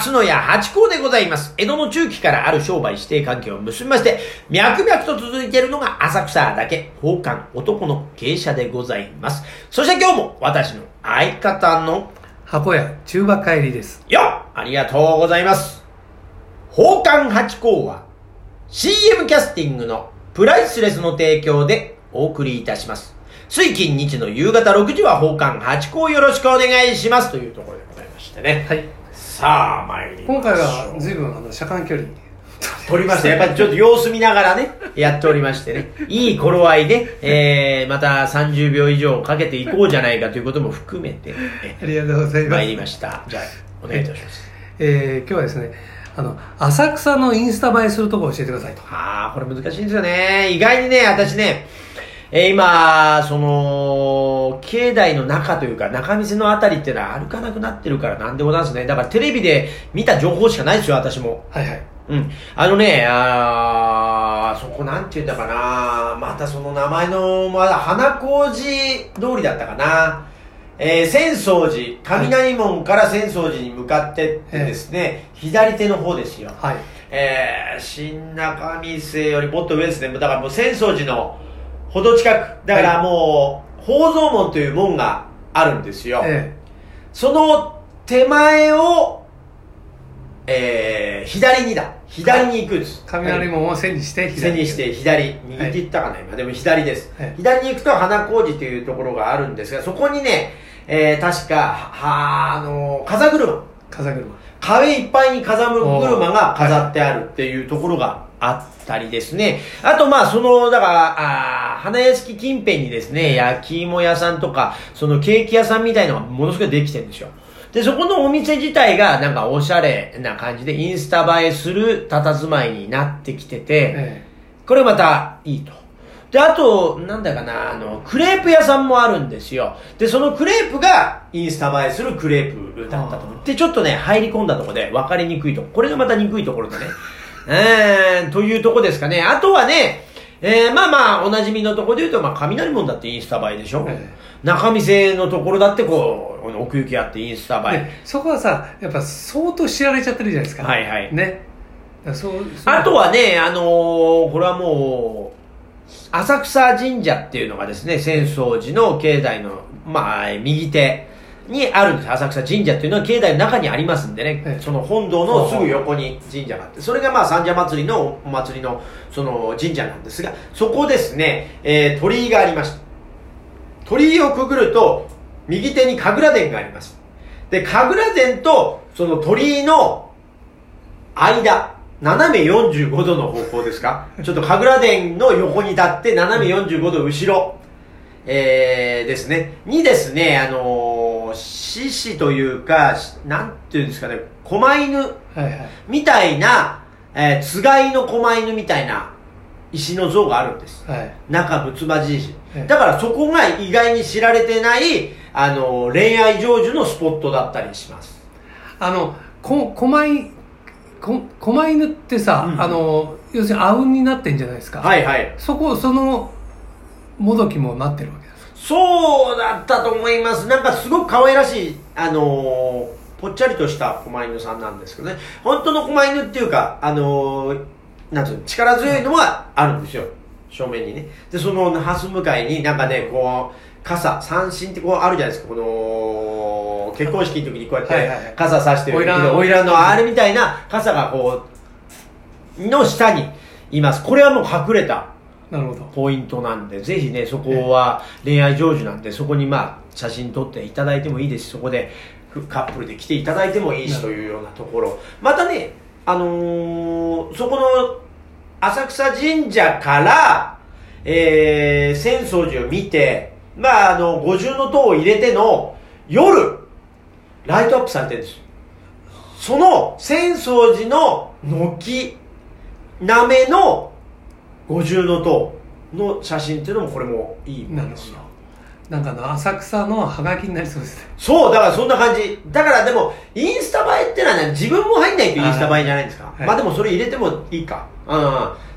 松野屋八甲でございます。江戸の中期からある商売指定関係を結びまして、脈々と続いているのが浅草だけ、宝冠男の芸者でございます。そして今日も私の相方の、箱屋中馬帰りです。よっありがとうございます。宝冠八甲は CM キャスティングのプライスレスの提供でお送りいたします。水金日の夕方6時は宝冠八甲よろしくお願いしますというところでございましてね。はい。さあ、参り。今回は随分あの車間距離。撮りました。やっぱりちょっと様子見ながらね、やっておりましてね。いい頃合いで、えー、また30秒以上かけていこうじゃないかということも含めて、えありがとうございます。参りました。じゃあ、お願いいたします。えー、今日はですね、あの、浅草のインスタ映えするとこ教えてくださいと。ああ、これ難しいんですよね。意外にね、私ね、えー今、その、境内の中というか、中店のあたりっていうのは歩かなくなってるからなんでもなんですね。だからテレビで見た情報しかないですよ、私も。はいはい。うん。あのね、あーそこなんて言ったかなまたその名前の、まだ花小路通りだったかなえー、浅草寺、雷門から浅草寺に向かってってですね、左手の方ですよ。はい。えー、新中店よりもっと上ですね。だからもう浅草寺のほど近く。だからもう、宝蔵門という門があるんですよ。えその手前を、えー、左にだ。左に行くんです。ー、雷門を背にして左背にして左、右って言ったかな、今。でも左です。はい左に行くと花小路というところがあるんですが、そこにね、えー、確か、はあの、風車。風車。壁いっぱいに風車が飾ってあるっていうところがあったりですね。あとまあその、だから、あー花屋敷近辺にですね、焼き芋屋さんとか、そのケーキ屋さんみたいのがものすごいできてるんですよ。で、そこのお店自体がなんかおしゃれな感じでインスタ映えする佇まいになってきてて、えこれまたいいと。で、あと、なんだかな、あの、クレープ屋さんもあるんですよ。で、そのクレープがインスタ映えするクレープだったと思って、ちょっとね、入り込んだところで分かりにくいとここれがまた憎いところでね。えー、というとこですかね。あとはね、えー、まあまあ、おなじみのところで言うと、まあ、雷門だってインスタ映えでしょ。え中店のところだってこう、奥行きあってインスタ映え。ね、そこはさ、やっぱ相当知られちゃってるじゃないですか。はいはいね。そうあとはね、あのーこれはもう、浅草神社っていうのがですね、浅草寺の境内の、まあ、右手にあるんです。浅草神社っていうのは境内の中にありますんでね、ええその本堂のすぐ横に神社があって、それがまあ三社祭りのお祭りのその神社なんですが、そこですね、えー鳥居がありました。鳥居をくぐると、右手に神楽殿があります。で、神楽殿とその鳥居の間、斜め45度の方向ですか？ちょっと神楽殿の横に立って、斜め45度後ろ、えー、ですね。にですね、あのー、獅子というか、しなんていうんですかね、狛犬はいはい。みたいな、えー、つがいの狛犬みたいな石の像があるんです。はい。中仏馬じ石ええ。だからそこが意外に知られてない、あのー、恋愛成就のスポットだったりします。あの、こ、狛犬、こ狛犬ってさ、うんあの、要するにあうんになってんじゃないですか。はいはい。そこ、その、もどきもなってるわけです。そうだったと思います。なんかすごく可愛らしい、あのーぽっちゃりとした狛犬さんなんですけどね。本当の狛犬っていうか、あのーなんつうの、力強いのはあるんですよ。正面にね。で、その、ハス向かいになんかね、こう、傘、三振ってこうあるじゃないですか。この、結婚式の時にこうやって傘さしてる。おいらのあれみたいな傘がこう、の下にいます。これはもう隠れたなるほど。ポイントなんで、ぜひね、そこは恋愛成就なんで、そこにまあ、写真撮っていただいてもいいですし、そこでふカップルで来ていただいてもいいしというようなところ。またね、あのーそこの浅草神社から、えー、浅草寺を見て、まあ、あの、五重塔を入れての夜、ライトアップされてるんですよ。その浅草寺の軒、なめの五重塔の写真っていうのもこれもいいんなるほですよ。ど。なんかあの、浅草のハガキになりそうですね。そう、だからそんな感じ。だからでも、インスタ映えってのはね、自分も入んないとインスタ映えじゃないですか？はいまあでもそれ入れてもいいか。うん。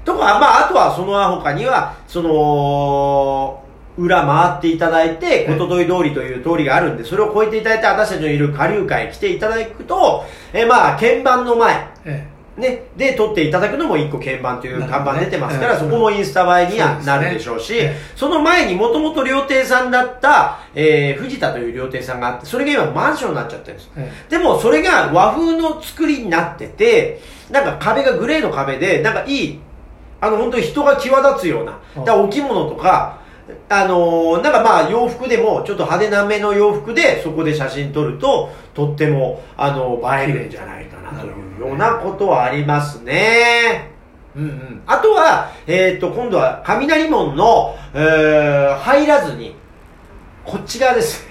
とか、まああとはその他には、その、裏回っていただいて、ええことどい通りという通りがあるんで、それを越えていただいて、私たちのいる下流会来ていただくと、えーまあ、鍵盤の前、えね、で撮っていただくのも一個鍵盤という看板出てますから、そこもインスタ映えにはなるでしょうし、ええ。その前にもともと料亭さんだった、えー藤田という料亭さんがあって、それが今マンションになっちゃってるんです。えでもそれが和風の作りになってて、なんか壁がグレーの壁で、なんかいい、あの本当に人が際立つような、だお着物とか、あのーなんかまあ洋服でもちょっと派手なめの洋服でそこで写真撮るととってもあの映えるんじゃないかなというようなことはありますね。うんうん、あとは、えっ、と、今度は雷門の、えー入らずに、こっち側です。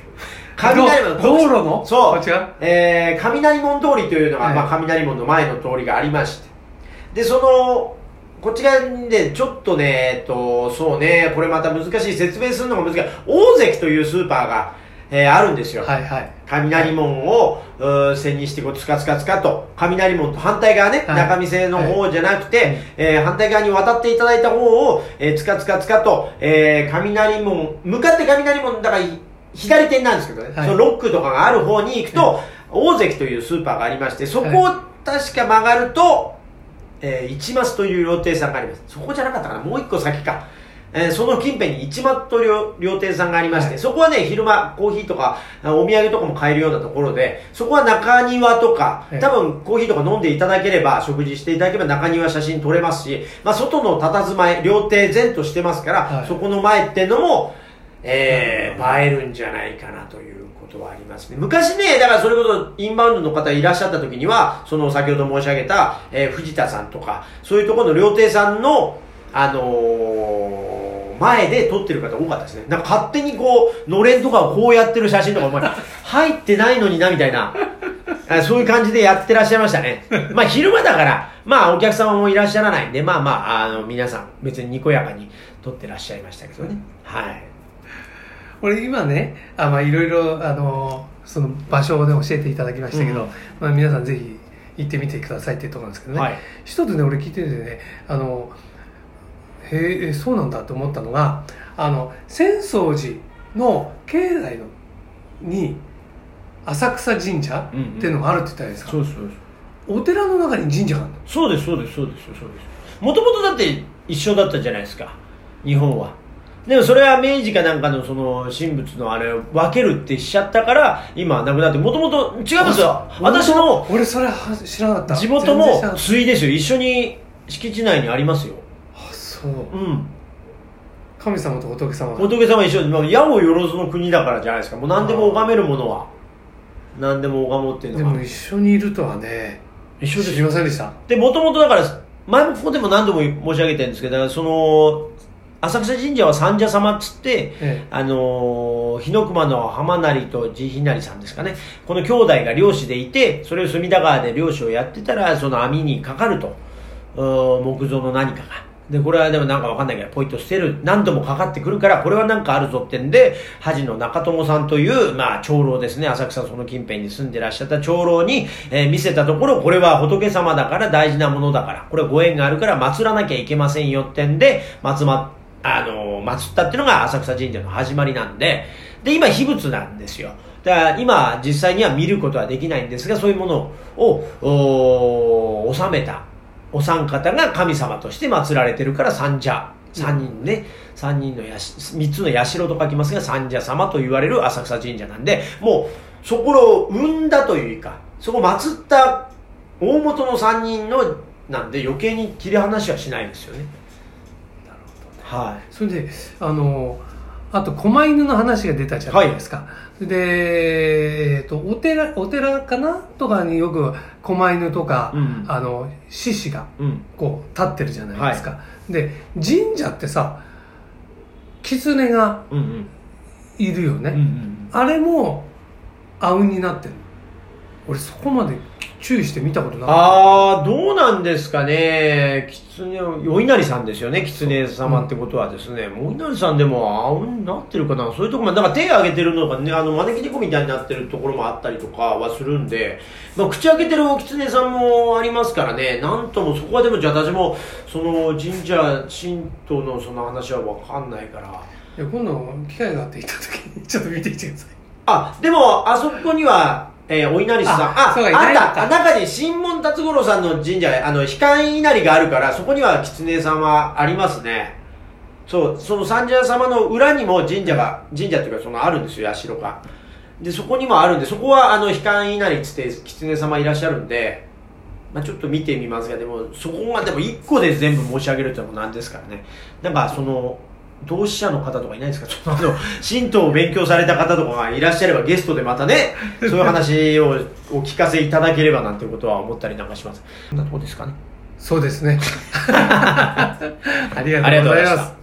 雷門、道道路のそう。こっち側？えー雷門通りというのが、はいまあ、雷門の前の通りがありまして。で、その、こっち側でちょっとね、えっと、そうね、これまた難しい、説明するのが難しい。大関というスーパーが、えーあるんですよ。はいはい。雷門を、うー背にしてこうつかつかつかと。雷門と反対側ね、はい。中見世の方じゃなくて、はい。えー反対側に渡っていただいた方を、えーつかつかつかと、えー雷門向かって雷門だからい左手なんですけどね、はい。そのロックとかがある方に行くと、大関というスーパーがありましてそこを確か曲がると、えー一松という料亭さんがあります。そこじゃなかったかな。もう一個先か。えーその近辺に一松と料料亭さんがありまして、はい。そこはね、昼間コーヒーとかあお土産とかも買えるようなところで、そこは中庭とかええ、多分コーヒーとか飲んでいただければ、食事していただければ中庭写真撮れますし、まあ外の佇まい、料亭前としてますから、はい。そこの前ってのも、えなー、映えるんじゃないかなということはありますね。昔ね、だからそれこそインバウンドの方いらっしゃった時には、その先ほど申し上げた、えー藤田さんとか、そういうところの料亭さんの、あのー前で撮ってる方多かったですね。なんか勝手にこう、のれんとかをこうやってる写真とか、お前、入ってないのにな、みたいな。あそういう感じでやってらっしゃいましたね。まあ昼間だから、まあお客様もいらっしゃらないんで、まあまあ、あの皆さん別ににこやかに撮ってらっしゃいましたけどね。はい。俺今ねあまあいろいろあのその場所で教えていただきましたけど、うんまあ、皆さんぜひ行ってみてくださいっていうところなんですけどね、はい一つね俺聞いててねあのへえそうなんだと思ったのがあの浅草寺の境内のに浅草神社っていうのがあるって言ったじゃないですか、そうです、そうです。お寺の中に神社があるのそうです、そうです、そうですよ、そうです。もともとだって一緒だったじゃないですか、日本は。でもそれは明治かなんかのその神仏のあれを分けるってしちゃったから、今はなくなって、もともと違いますよ。私の俺それは知らなかった地元もかった対ですよ。一緒に敷地内にありますよ。あそううん。神様と仏様が仏様一緒に、まあ、矢をよろずの国だからじゃないですか。もう何でも拝めるものは。何でも拝もうっていうのがでも一。緒にいるとはね一緒です知りませんでしたで、もともとだから、前もここでも何度も申し上げてるんですけど、その、浅草神社は三社様っつって、えあのー日の熊の浜成と地ひなりさんですかね。この兄弟が漁師でいて、それを隅田川で漁師をやってたら、その網にかかると。木造の何かが。で、これはでもなんかわかんないけど、ポイッと捨てる、何度もかかってくるから、これはなんかあるぞってんで、恥の中友さんという、まあ、長老ですね、浅草その近辺に住んでらっしゃった長老に、えー見せたところ、これは仏様だから大事なものだから、これはご縁があるから祀らなきゃいけませんよってんで、祀ま、あの祀ったっていうのが浅草神社の始まりなんで、で、今、秘仏なんですよ。だから今、実際には見ることはできないんですが、そういうものを、お収めたお三方が神様として祀られてるから三者。三人ね、三人のやし、三つの社と書きますが、三者様と言われる浅草神社なんで、もう、そこを生んだというか、そこ祀った大元の三人の、なんで余計に切り離しはしないんですよね。はい。それであのあと狛犬の話が出たじゃないですか、で、えっとお寺お寺かなとかによく狛犬とか、うんあの獅子がうん。こう立ってるじゃないですか、で神社ってさ狐がうんうん。いるよね、うんうん。あれもあうんになってる俺そこまで注意して見たことなああ、どうなんですかね。狐、お稲荷さんですよね。狐様ってことはですね。お稲荷さんでも、あうんなってるかな。そういうところまで、なんか手挙げてるのがね、あの、招き猫みたいになってるところもあったりとかはするんで、まあ、口開けてるお狐さんもありますからね。なんとも、そこはでも、じゃあ私も、その、神社、神道のその話はわかんないから。いや今度機会があって行った時にちょっと見てきてくださいあ、でも、あそこには、えーお稲荷さん、あ、ああった、あ中に新門達五郎さんの神社、あの、悲観稲荷があるから、そこには狐さんはありますね。そう、その三社様の裏にも神社が、神社っていうか、そのあるんですよ、社が。で、そこにもあるんで、そこは、あの、悲観稲荷っつって、狐様いらっしゃるんで、まあちょっと見てみますが、でも、そこが、でも1個で全部申し上げるってのもなんですからね。なんか、その、同志社の方とかいないですか？ちょっとあの、神道を勉強された方とかがいらっしゃればゲストでまたね、そういう話をお聞かせいただければなんてことは思ったりなんかします。こんなとこですかね？そうですね ありがとうございます